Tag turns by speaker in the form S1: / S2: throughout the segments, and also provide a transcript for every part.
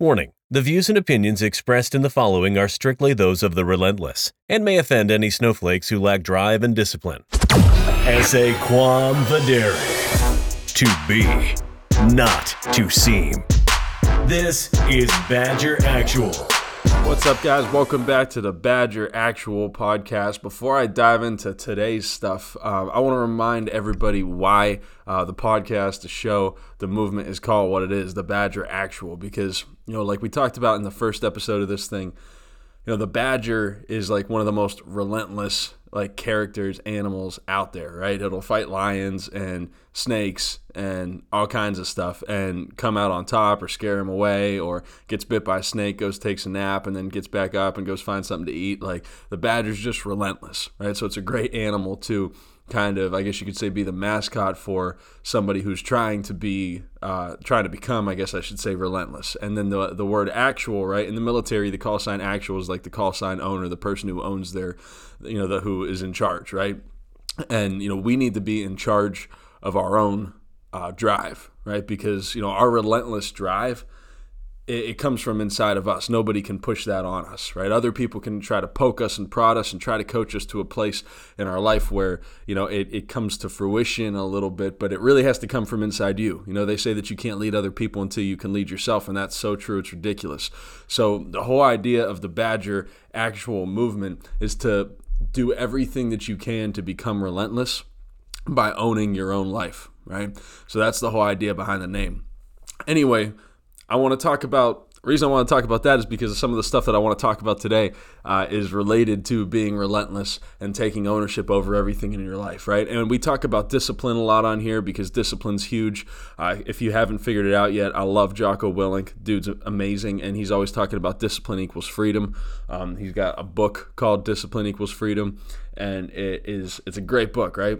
S1: Warning The views and opinions expressed in the following are strictly those of the relentless and may offend any snowflakes who lack drive and discipline. Esse quam videri. To be, not to seem. This is Badger Actual.
S2: What's up, guys? Welcome back to the Badger Actual podcast. Before I dive into today's stuff, uh, I want to remind everybody why uh, the podcast, the show, the movement is called what it is, the Badger Actual. Because, you know, like we talked about in the first episode of this thing, you know, the badger is like one of the most relentless like characters, animals out there, right? It'll fight lions and snakes and all kinds of stuff and come out on top or scare them away or gets bit by a snake, goes takes a nap and then gets back up and goes find something to eat. Like the badger's just relentless, right? So it's a great animal to kind of, I guess you could say, be the mascot for somebody who's trying to be, uh, trying to become, I guess I should say, relentless. And then the the word actual, right? In the military, the call sign actual is like the call sign owner, the person who owns their, you know, the who is in charge, right? And you know, we need to be in charge of our own uh, drive, right? Because you know, our relentless drive it, comes from inside of us. Nobody can push that on us, right? Other people can try to poke us and prod us and try to coach us to a place in our life where, you know, it, it comes to fruition a little bit, but it really has to come from inside you. You know, they say that you can't lead other people until you can lead yourself, and that's so true. It's ridiculous. So the whole idea of the Badger actual movement is to do everything that you can to become relentless by owning your own life, right? So that's the whole idea behind the name. Anyway, I want to talk about. Reason I want to talk about that is because some of the stuff that I want to talk about today uh, is related to being relentless and taking ownership over everything in your life, right? And we talk about discipline a lot on here because discipline's huge. Uh, if you haven't figured it out yet, I love Jocko Willink. Dude's amazing, and he's always talking about discipline equals freedom. Um, he's got a book called Discipline Equals Freedom, and it is it's a great book, right?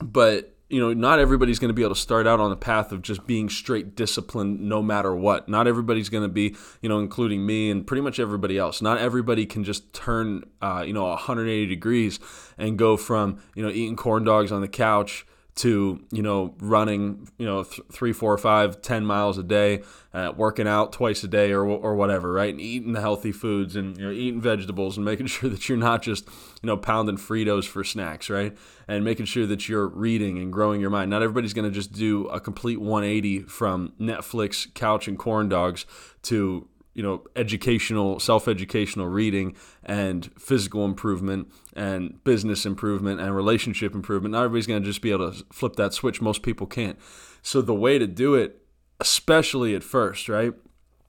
S2: But you know, not everybody's going to be able to start out on the path of just being straight disciplined no matter what. Not everybody's going to be, you know, including me and pretty much everybody else. Not everybody can just turn, uh, you know, 180 degrees and go from, you know, eating corn dogs on the couch to you know running you know th- three four five ten miles a day uh, working out twice a day or, or whatever right? And eating the healthy foods and you know eating vegetables and making sure that you're not just you know pounding fritos for snacks right? And making sure that you're reading and growing your mind. Not everybody's going to just do a complete 180 from netflix couch and corn dogs to you know educational self-educational reading and physical improvement and business improvement and relationship improvement not everybody's going to just be able to flip that switch most people can't so the way to do it especially at first right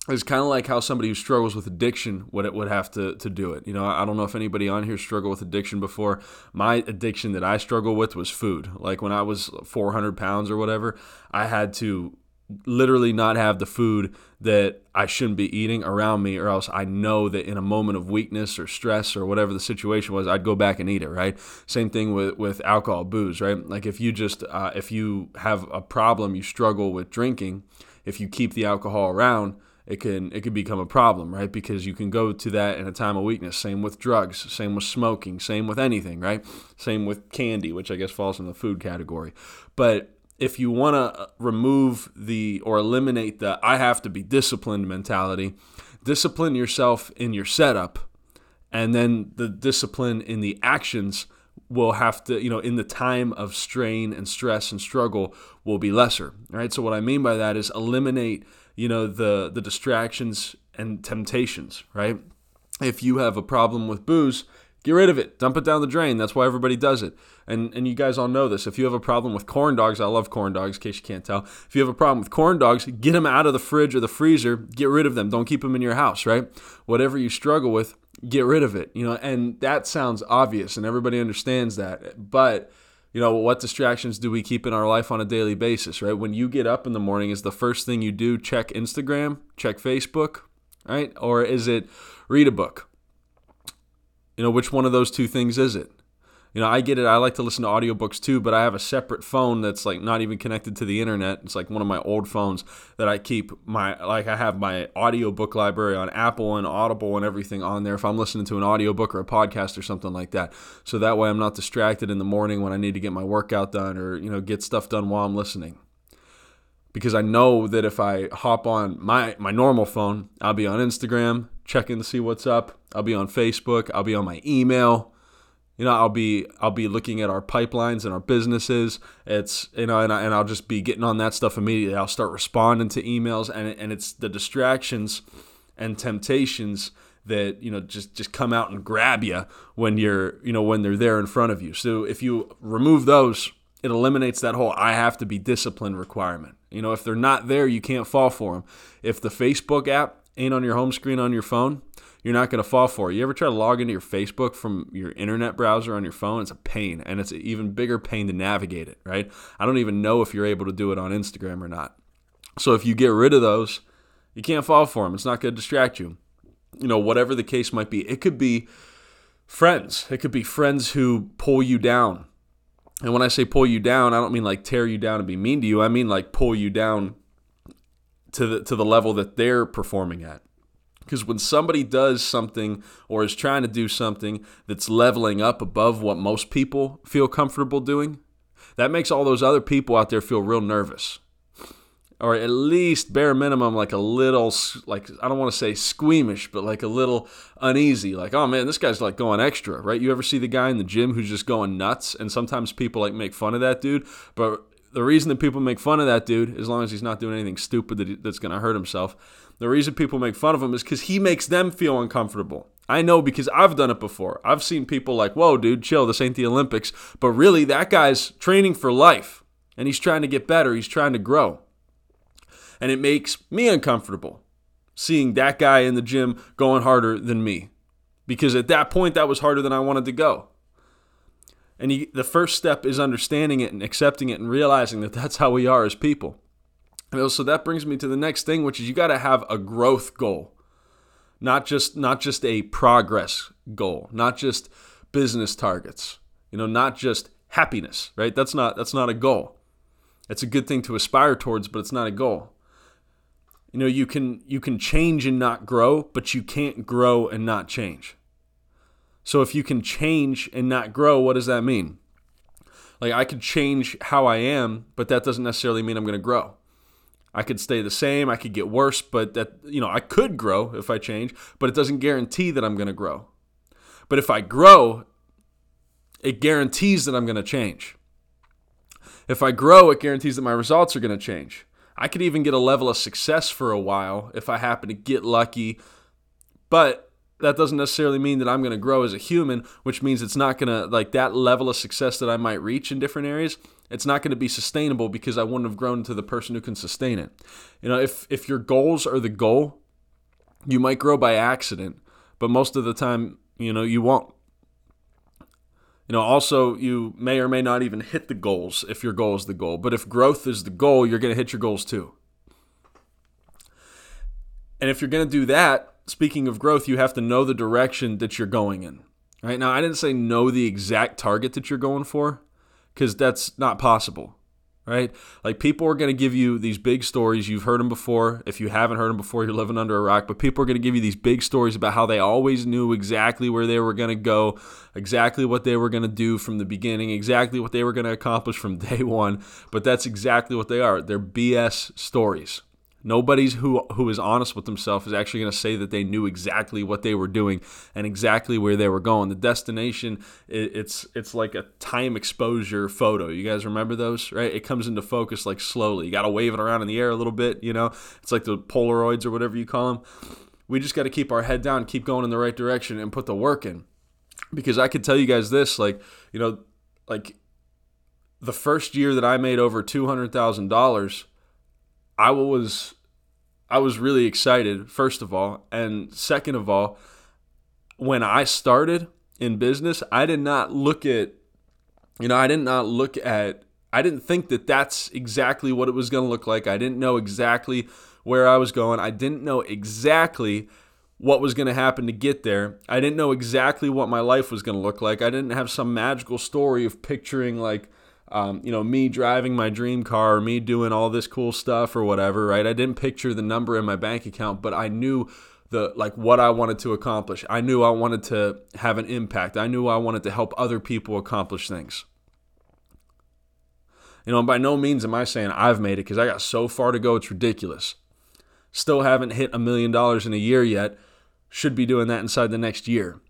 S2: is kind of like how somebody who struggles with addiction would it would have to, to do it. You know, I don't know if anybody on here struggled with addiction before. My addiction that I struggle with was food. Like when I was 400 pounds or whatever, I had to literally not have the food that I shouldn't be eating around me, or else I know that in a moment of weakness or stress or whatever the situation was, I'd go back and eat it, right? Same thing with, with alcohol, booze, right? Like if you just, uh, if you have a problem, you struggle with drinking, if you keep the alcohol around, it can it can become a problem, right? Because you can go to that in a time of weakness. Same with drugs, same with smoking, same with anything, right? Same with candy, which I guess falls in the food category. But if you want to remove the or eliminate the I have to be disciplined mentality, discipline yourself in your setup, and then the discipline in the actions will have to, you know, in the time of strain and stress and struggle will be lesser. Right. So what I mean by that is eliminate, you know, the the distractions and temptations. Right. If you have a problem with booze, Get rid of it. Dump it down the drain. That's why everybody does it. And and you guys all know this. If you have a problem with corn dogs, I love corn dogs, in case you can't tell. If you have a problem with corn dogs, get them out of the fridge or the freezer. Get rid of them. Don't keep them in your house, right? Whatever you struggle with, get rid of it. You know, and that sounds obvious and everybody understands that. But you know, what distractions do we keep in our life on a daily basis, right? When you get up in the morning, is the first thing you do check Instagram, check Facebook, right? Or is it read a book? You know, which one of those two things is it? You know, I get it. I like to listen to audiobooks too, but I have a separate phone that's like not even connected to the internet. It's like one of my old phones that I keep my like I have my audiobook library on Apple and Audible and everything on there if I'm listening to an audiobook or a podcast or something like that. So that way I'm not distracted in the morning when I need to get my workout done or, you know, get stuff done while I'm listening. because I know that if I hop on my my normal phone, I'll be on Instagram checking to see what's up. I'll be on Facebook. I'll be on my email. You know, I'll be I'll be looking at our pipelines and our businesses. It's you know, and, I, and I'll just be getting on that stuff immediately. I'll start responding to emails, and and it's the distractions and temptations that you know just just come out and grab you when you're you know when they're there in front of you. So if you remove those, it eliminates that whole I have to be disciplined requirement. You know, if they're not there, you can't fall for them. If the Facebook app ain't on your home screen on your phone, you're not going to fall for it. You ever try to log into your Facebook from your internet browser on your phone? It's a pain, and it's an even bigger pain to navigate it, right? I don't even know if you're able to do it on Instagram or not. So if you get rid of those, you can't fall for them. It's not going to distract you. You know, whatever the case might be. It could be friends. It could be friends who pull you down. And when I say pull you down, I don't mean like tear you down and be mean to you. I mean like pull you down to the to the level that they're performing at. Because when somebody does something or is trying to do something that's leveling up above what most people feel comfortable doing, that makes all those other people out there feel real nervous. Or at least bare minimum like a little like i don't want to say squeamish but like a little uneasy like oh man this guy's like going extra right? You ever see the guy in the gym who's just going nuts? And sometimes people like make fun of that dude but the reason that people make fun of that dude as long as he's not doing anything stupid that he, that's going to hurt himself the reason people make fun of him is because he makes them feel uncomfortable I know because I've done it before. I've seen people like, whoa, dude, chill, this ain't the Olympics. But really, that guy's training for life and he's trying to get better, he's trying to grow. And it makes me uncomfortable seeing that guy in the gym going harder than me. Because at that point, that was harder than I wanted to go. And he, the first step is understanding it and accepting it and realizing that that's how we are as people. And so that brings me to the next thing, which is you got to have a growth goal, not just not just a progress goal, not just business targets, you know, not just happiness, right? That's not that's not a goal. It's a good thing to aspire towards, but it's not a goal. You know, you can you can change and not grow, but you can't grow and not change. So if you can change and not grow, what does that mean? Like I could change how I am, but that doesn't necessarily mean I'm going to grow. I could stay the same, I could get worse, but that you know, I could grow if I change, but it doesn't guarantee that I'm going to grow. But if I grow, it guarantees that I'm going to change. If I grow, it guarantees that my results are going to change. I could even get a level of success for a while if I happen to get lucky. But that doesn't necessarily mean that I'm going to grow as a human, which means it's not going to, like, that level of success that I might reach in different areas, it's not going to be sustainable because I wouldn't have grown to the person who can sustain it. You know, if, if your goals are the goal, you might grow by accident, but most of the time, you know, you won't. You know, also, you may or may not even hit the goals if your goal is the goal. But if growth is the goal, you're going to hit your goals too. And if you're going to do that, speaking of growth, you have to know the direction that you're going in. Right now, I didn't say know the exact target that you're going for because that's not possible right? Like people are going to give you these big stories. You've heard them before. If you haven't heard them before, you're living under a rock. But people are going to give you these big stories about how they always knew exactly where they were going to go, exactly what they were going to do from the beginning, exactly what they were going to accomplish from day one. But that's exactly what they are. They're BS stories. Nobody's who who is honest with themselves is actually going to say that they knew exactly what they were doing and exactly where they were going. The destination it's it's like a time exposure photo. You guys remember those, right? It comes into focus like slowly. You got to wave it around in the air a little bit, you know? It's like the Polaroids or whatever you call them. We just got to keep our head down, keep going in the right direction and put the work in. Because I could tell you guys this like, you know, like the first year that I made over $200,000, I was I was really excited, first of all. And second of all, when I started in business, I did not look at, you know, I did not look at, I didn't think that that's exactly what it was going to look like. I didn't know exactly where I was going. I didn't know exactly what was going to happen to get there. I didn't know exactly what my life was going to look like. I didn't have some magical story of picturing like, um, you know, me driving my dream car, or me doing all this cool stuff or whatever, right? I didn't picture the number in my bank account, but I knew the like what I wanted to accomplish. I knew I wanted to have an impact. I knew I wanted to help other people accomplish things. You know, by no means am I saying I've made it because I got so far to go, it's ridiculous. Still haven't hit a million dollars in a year yet. Should be doing that inside the next year.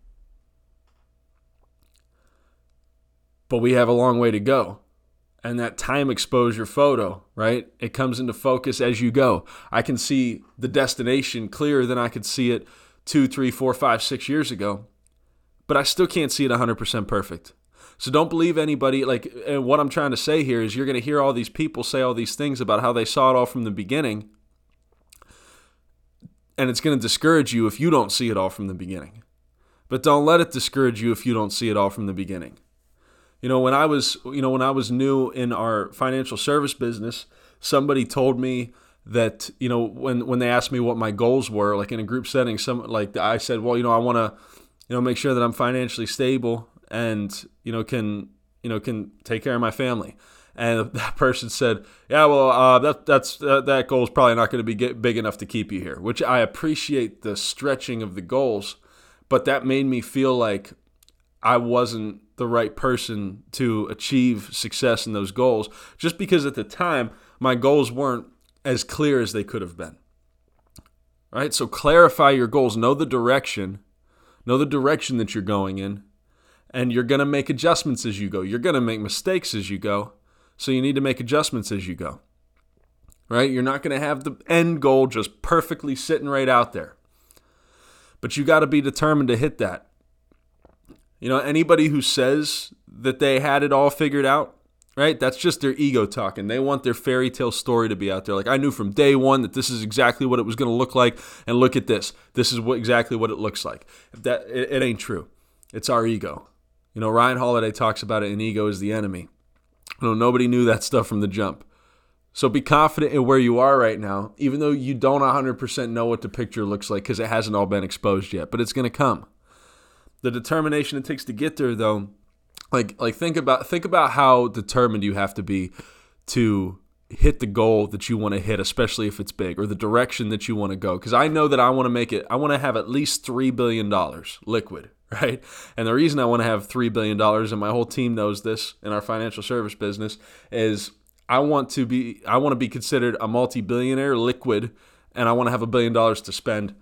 S2: But we have a long way to go. And that time exposure photo, right? It comes into focus as you go. I can see the destination clearer than I could see it two, three, four, five, six years ago. But I still can't see it 100% perfect. So don't believe anybody. Like, and what I'm trying to say here is you're going to hear all these people say all these things about how they saw it all from the beginning. And it's going to discourage you if you don't see it all from the beginning. But don't let it discourage you if you don't see it all from the beginning. You know, when I was, you know, when I was new in our financial service business, somebody told me that, you know, when when they asked me what my goals were, like in a group setting, some like I said, well, you know, I want to, you know, make sure that I'm financially stable and, you know, can, you know, can take care of my family. And that person said, "Yeah, well, uh, that that's uh, that goal is probably not going to be get big enough to keep you here." Which I appreciate the stretching of the goals, but that made me feel like I wasn't the right person to achieve success in those goals just because at the time my goals weren't as clear as they could have been. Right? So clarify your goals, know the direction, know the direction that you're going in, and you're going to make adjustments as you go. You're going to make mistakes as you go. So you need to make adjustments as you go. Right? You're not going to have the end goal just perfectly sitting right out there. But you got to be determined to hit that. You know, anybody who says that they had it all figured out, right? That's just their ego talking. They want their fairy tale story to be out there. Like I knew from day one that this is exactly what it was going to look like, and look at this. This is what exactly what it looks like. That it, it ain't true. It's our ego. You know, Ryan Holiday talks about it and Ego is the Enemy. You know, nobody knew that stuff from the jump. So be confident in where you are right now, even though you don't 100% know what the picture looks like because it hasn't all been exposed yet, but it's going to come the determination it takes to get there though like like think about think about how determined you have to be to hit the goal that you want to hit especially if it's big or the direction that you want to go. Because i know that i want to make it i want to have at least $3 billion liquid right? And the reason i want to have $3 billion and my whole team knows this in our financial service business is i want to be i want to be considered a multi-billionaire liquid and i want to have a billion dollars to spend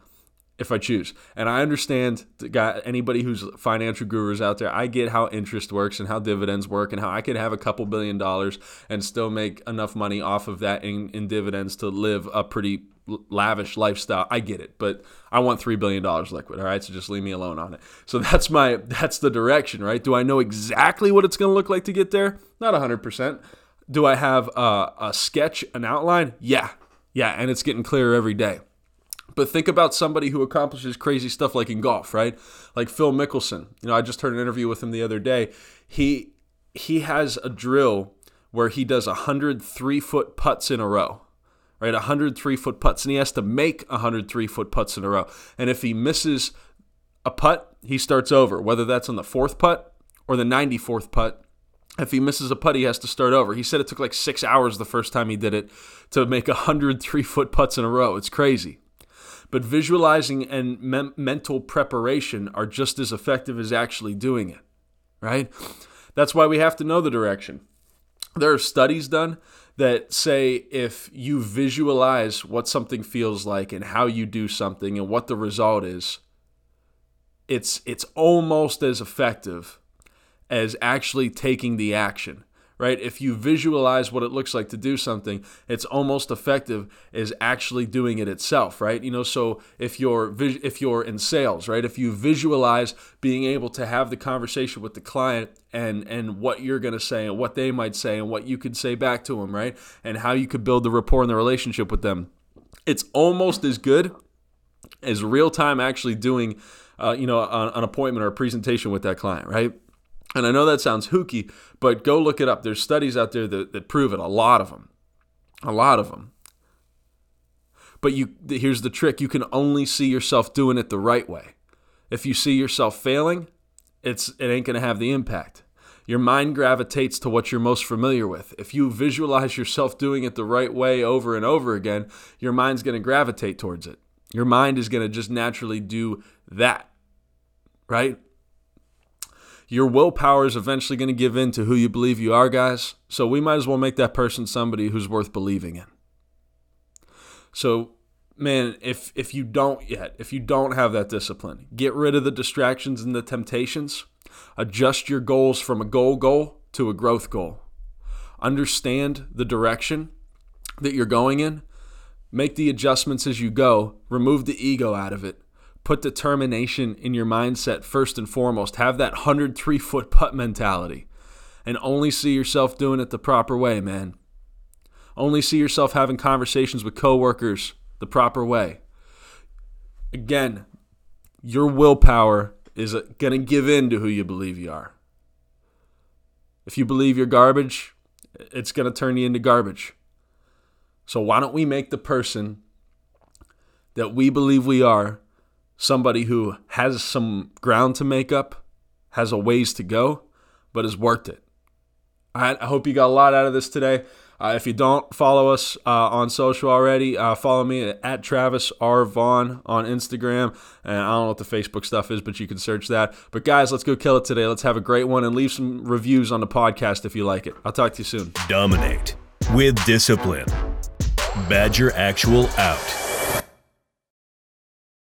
S2: if I choose. And I understand got anybody who's financial gurus out there, I get how interest works and how dividends work and how I could have a couple billion dollars and still make enough money off of that in, in dividends to live a pretty lavish lifestyle. I get it, but I want 3 billion dollars liquid, all right? So just leave me alone on it. So that's my that's the direction, right? Do I know exactly what it's going to look like to get there? Not 100%. Do I have a, a sketch, an outline? Yeah. Yeah, and it's getting clearer every day. But think about somebody who accomplishes crazy stuff like in golf, right? Like Phil Mickelson. You know, I just heard an interview with him the other day. He he has a drill where he does 103 foot putts in a row, right? 103 foot putts, and he has to make 103 foot putts in a row. And if he misses a putt, he starts over, whether that's on the fourth putt or the 94th putt. If he misses a putt, he has to start over. He said it took like six hours the first time he did it to make 103 foot putts in a row. It's crazy. But visualizing and me- mental preparation are just as effective as actually doing it, right? That's why we have to know the direction. There are studies done that say if you visualize what something feels like and how you do something and what the result is, it's it's almost as effective as actually taking the action right? If you visualize what it looks like to do something, it's almost effective as actually doing it itself, right? You know, so if you're if you're in sales, right? If you visualize being able to have the conversation with the client and and what you're going to say and what they might say and what you could say back to them, right? And how you could build the rapport and the relationship with them. It's almost as good as real time actually doing uh, you know, an, an appointment or a presentation with that client, right? And I know that sounds hooky, but go look it up. There's studies out there that, that prove it, a lot of them. A lot of them. But you here's the trick, you can only see yourself doing it the right way. If you see yourself failing, it's it ain't going to have the impact. Your mind gravitates to what you're most familiar with. If you visualize yourself doing it the right way over and over again, your mind's going to gravitate towards it. Your mind is going to just naturally do that. Right? Your willpower is eventually going to give in to who you believe you are, guys. So we might as well make that person somebody who's worth believing in. So, man, if if you don't yet, if you don't have that discipline, get rid of the distractions and the temptations. Adjust your goals from a goal goal to a growth goal. Understand the direction that you're going in. Make the adjustments as you go. Remove the ego out of it. Put determination in your mindset first and foremost. Have that 103 foot putt mentality and only see yourself doing it the proper way, man. Only see yourself having conversations with coworkers the proper way. Again, your willpower is going to give in to who you believe you are. If you believe you're garbage, it's going to turn you into garbage. So why don't we make the person that we believe we are somebody who has some ground to make up, has a ways to go, but is worth it. I hope you got a lot out of this today. Uh, if you don't follow us uh, on social already, uh, follow me at Travis R. Vaughn on Instagram. And I don't know what the Facebook stuff is, but you can search that. But guys, let's go kill it today. Let's have a great one and leave some reviews on the podcast if you like it. I'll talk to you soon.
S1: Dominate with discipline. Badger Actual out.